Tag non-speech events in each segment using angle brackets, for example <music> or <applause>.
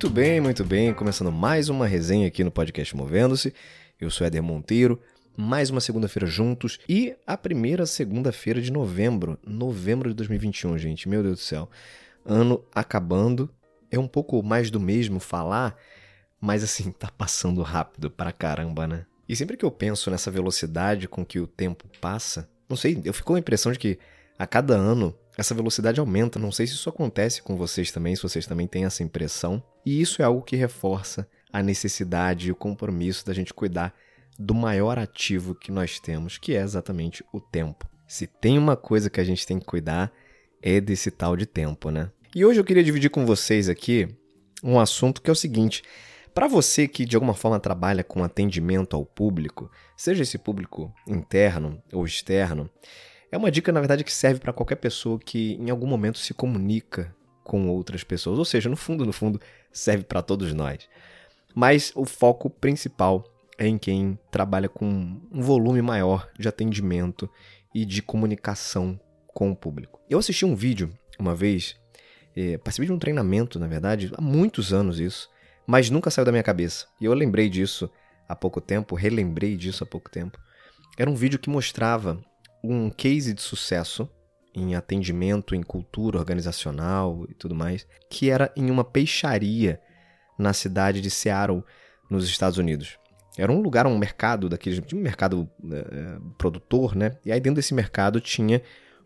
Muito bem, muito bem. Começando mais uma resenha aqui no podcast Movendo-se. Eu sou Éder Monteiro. Mais uma segunda-feira juntos e a primeira segunda-feira de novembro. Novembro de 2021, gente. Meu Deus do céu. Ano acabando. É um pouco mais do mesmo falar, mas assim, <laughs> tá passando rápido pra caramba, né? E sempre que eu penso nessa velocidade com que o tempo passa, não sei, eu fico com a impressão de que a cada ano essa velocidade aumenta. Não sei se isso acontece com vocês também, se vocês também têm essa impressão. E isso é algo que reforça a necessidade e o compromisso da gente cuidar do maior ativo que nós temos, que é exatamente o tempo. Se tem uma coisa que a gente tem que cuidar, é desse tal de tempo, né? E hoje eu queria dividir com vocês aqui um assunto que é o seguinte: para você que de alguma forma trabalha com atendimento ao público, seja esse público interno ou externo, é uma dica, na verdade, que serve para qualquer pessoa que em algum momento se comunica com outras pessoas. Ou seja, no fundo, no fundo, serve para todos nós. Mas o foco principal é em quem trabalha com um volume maior de atendimento e de comunicação com o público. Eu assisti um vídeo uma vez, é, participei de um treinamento, na verdade, há muitos anos isso, mas nunca saiu da minha cabeça. E eu lembrei disso há pouco tempo, relembrei disso há pouco tempo. Era um vídeo que mostrava um case de sucesso em atendimento, em cultura organizacional e tudo mais, que era em uma peixaria na cidade de Seattle, nos Estados Unidos. Era um lugar, um mercado daqueles, um mercado é, produtor, né? E aí dentro desse mercado tinha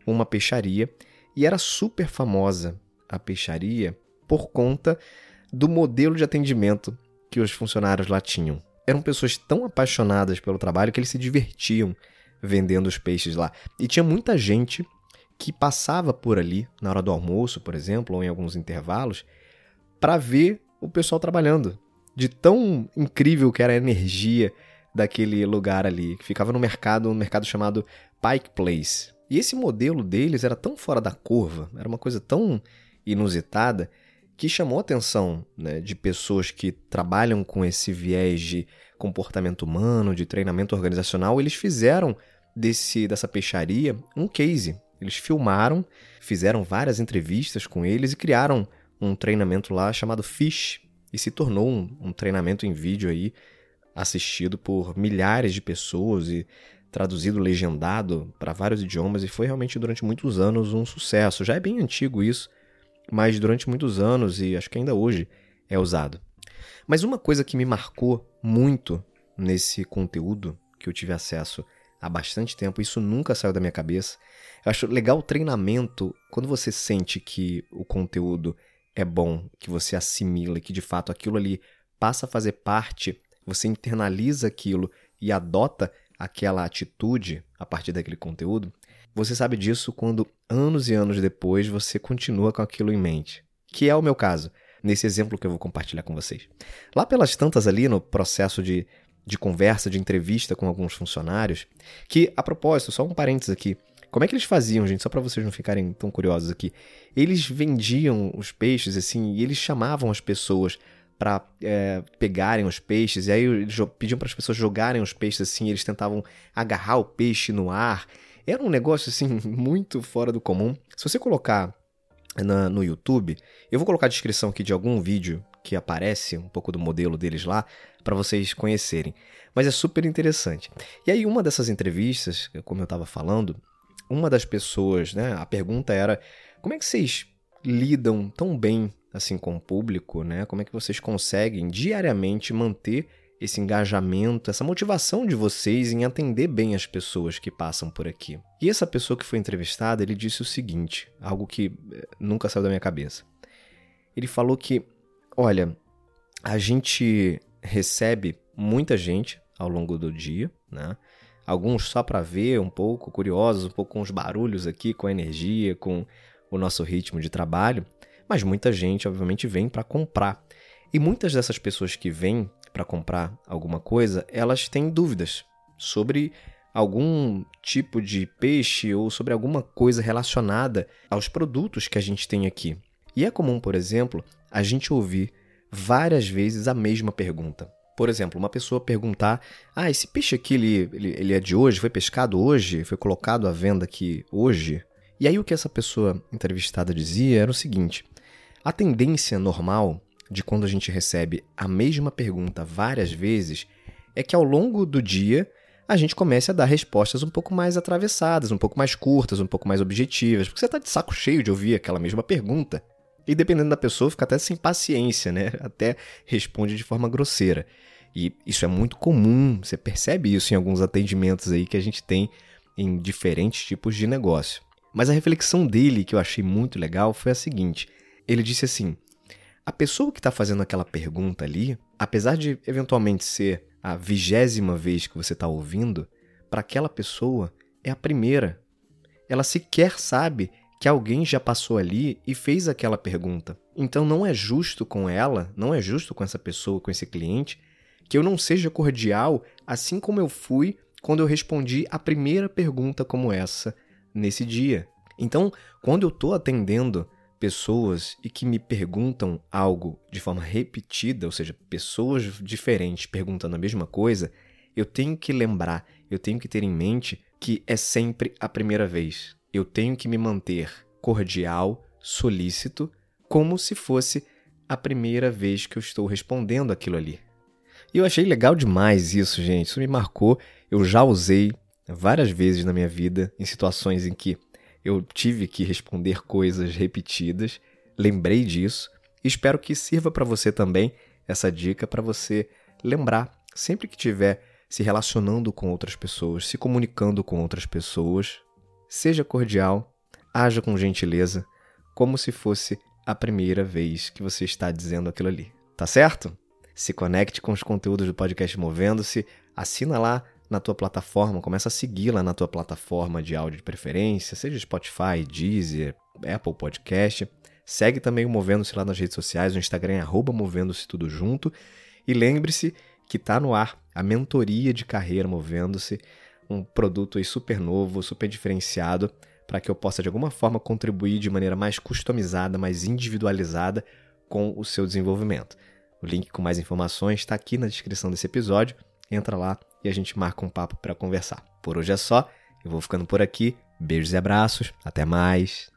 uma peixaria e era super famosa a peixaria por conta do modelo de atendimento que os funcionários lá tinham. Eram pessoas tão apaixonadas pelo trabalho que eles se divertiam vendendo os peixes lá. E tinha muita gente que passava por ali na hora do almoço, por exemplo, ou em alguns intervalos, para ver o pessoal trabalhando. De tão incrível que era a energia daquele lugar ali, que ficava no mercado, um mercado chamado Pike Place. E esse modelo deles era tão fora da curva, era uma coisa tão inusitada, que chamou a atenção né, de pessoas que trabalham com esse viés de comportamento humano, de treinamento organizacional. Eles fizeram desse dessa peixaria um case. Eles filmaram, fizeram várias entrevistas com eles e criaram um treinamento lá chamado Fish e se tornou um, um treinamento em vídeo aí assistido por milhares de pessoas e traduzido, legendado para vários idiomas e foi realmente durante muitos anos um sucesso. Já é bem antigo isso, mas durante muitos anos e acho que ainda hoje é usado. Mas uma coisa que me marcou muito nesse conteúdo que eu tive acesso há bastante tempo, isso nunca saiu da minha cabeça. Eu acho legal o treinamento quando você sente que o conteúdo é bom, que você assimila, que de fato aquilo ali passa a fazer parte, você internaliza aquilo e adota aquela atitude a partir daquele conteúdo. Você sabe disso quando anos e anos depois você continua com aquilo em mente. Que é o meu caso, nesse exemplo que eu vou compartilhar com vocês. Lá pelas tantas ali no processo de de conversa, de entrevista com alguns funcionários, que, a propósito, só um parênteses aqui, como é que eles faziam, gente? Só para vocês não ficarem tão curiosos aqui. Eles vendiam os peixes assim e eles chamavam as pessoas para é, pegarem os peixes e aí eles pediam para as pessoas jogarem os peixes assim. eles tentavam agarrar o peixe no ar. Era um negócio assim <laughs> muito fora do comum. Se você colocar na, no YouTube, eu vou colocar a descrição aqui de algum vídeo que aparece um pouco do modelo deles lá para vocês conhecerem. Mas é super interessante. E aí uma dessas entrevistas, como eu estava falando, uma das pessoas, né, a pergunta era: como é que vocês lidam tão bem assim com o público, né? Como é que vocês conseguem diariamente manter esse engajamento, essa motivação de vocês em atender bem as pessoas que passam por aqui. E essa pessoa que foi entrevistada, ele disse o seguinte, algo que eh, nunca saiu da minha cabeça. Ele falou que Olha, a gente recebe muita gente ao longo do dia, né? Alguns só para ver um pouco, curiosos, um pouco com os barulhos aqui, com a energia, com o nosso ritmo de trabalho, mas muita gente, obviamente, vem para comprar. E muitas dessas pessoas que vêm para comprar alguma coisa, elas têm dúvidas sobre algum tipo de peixe ou sobre alguma coisa relacionada aos produtos que a gente tem aqui. E é comum, por exemplo, a gente ouvir várias vezes a mesma pergunta. Por exemplo, uma pessoa perguntar: Ah, esse peixe aqui ele, ele, ele é de hoje? Foi pescado hoje? Foi colocado à venda aqui hoje? E aí o que essa pessoa entrevistada dizia era o seguinte: a tendência normal de quando a gente recebe a mesma pergunta várias vezes é que ao longo do dia a gente comece a dar respostas um pouco mais atravessadas, um pouco mais curtas, um pouco mais objetivas, porque você está de saco cheio de ouvir aquela mesma pergunta. E dependendo da pessoa, fica até sem paciência, né? <laughs> Até responde de forma grosseira. E isso é muito comum, você percebe isso em alguns atendimentos aí que a gente tem em diferentes tipos de negócio. Mas a reflexão dele, que eu achei muito legal, foi a seguinte: ele disse assim: a pessoa que está fazendo aquela pergunta ali, apesar de eventualmente ser a vigésima vez que você está ouvindo, para aquela pessoa é a primeira. Ela sequer sabe que alguém já passou ali e fez aquela pergunta. Então não é justo com ela, não é justo com essa pessoa, com esse cliente, que eu não seja cordial assim como eu fui quando eu respondi a primeira pergunta como essa nesse dia. Então, quando eu estou atendendo pessoas e que me perguntam algo de forma repetida, ou seja, pessoas diferentes perguntando a mesma coisa, eu tenho que lembrar, eu tenho que ter em mente que é sempre a primeira vez. Eu tenho que me manter cordial, solícito, como se fosse a primeira vez que eu estou respondendo aquilo ali. E eu achei legal demais isso, gente. Isso me marcou. Eu já usei várias vezes na minha vida em situações em que eu tive que responder coisas repetidas. Lembrei disso. E espero que sirva para você também essa dica para você lembrar sempre que estiver se relacionando com outras pessoas, se comunicando com outras pessoas, seja cordial, haja com gentileza, como se fosse a primeira vez que você está dizendo aquilo ali. Tá certo? se conecte com os conteúdos do podcast Movendo-se, assina lá na tua plataforma, começa a seguir lá na tua plataforma de áudio de preferência, seja Spotify, Deezer, Apple Podcast. Segue também o Movendo-se lá nas redes sociais, no Instagram é Movendo-se tudo junto. E lembre-se que está no ar a mentoria de carreira Movendo-se, um produto super novo, super diferenciado, para que eu possa de alguma forma contribuir de maneira mais customizada, mais individualizada com o seu desenvolvimento. O link com mais informações está aqui na descrição desse episódio. Entra lá e a gente marca um papo para conversar. Por hoje é só. Eu vou ficando por aqui. Beijos e abraços. Até mais.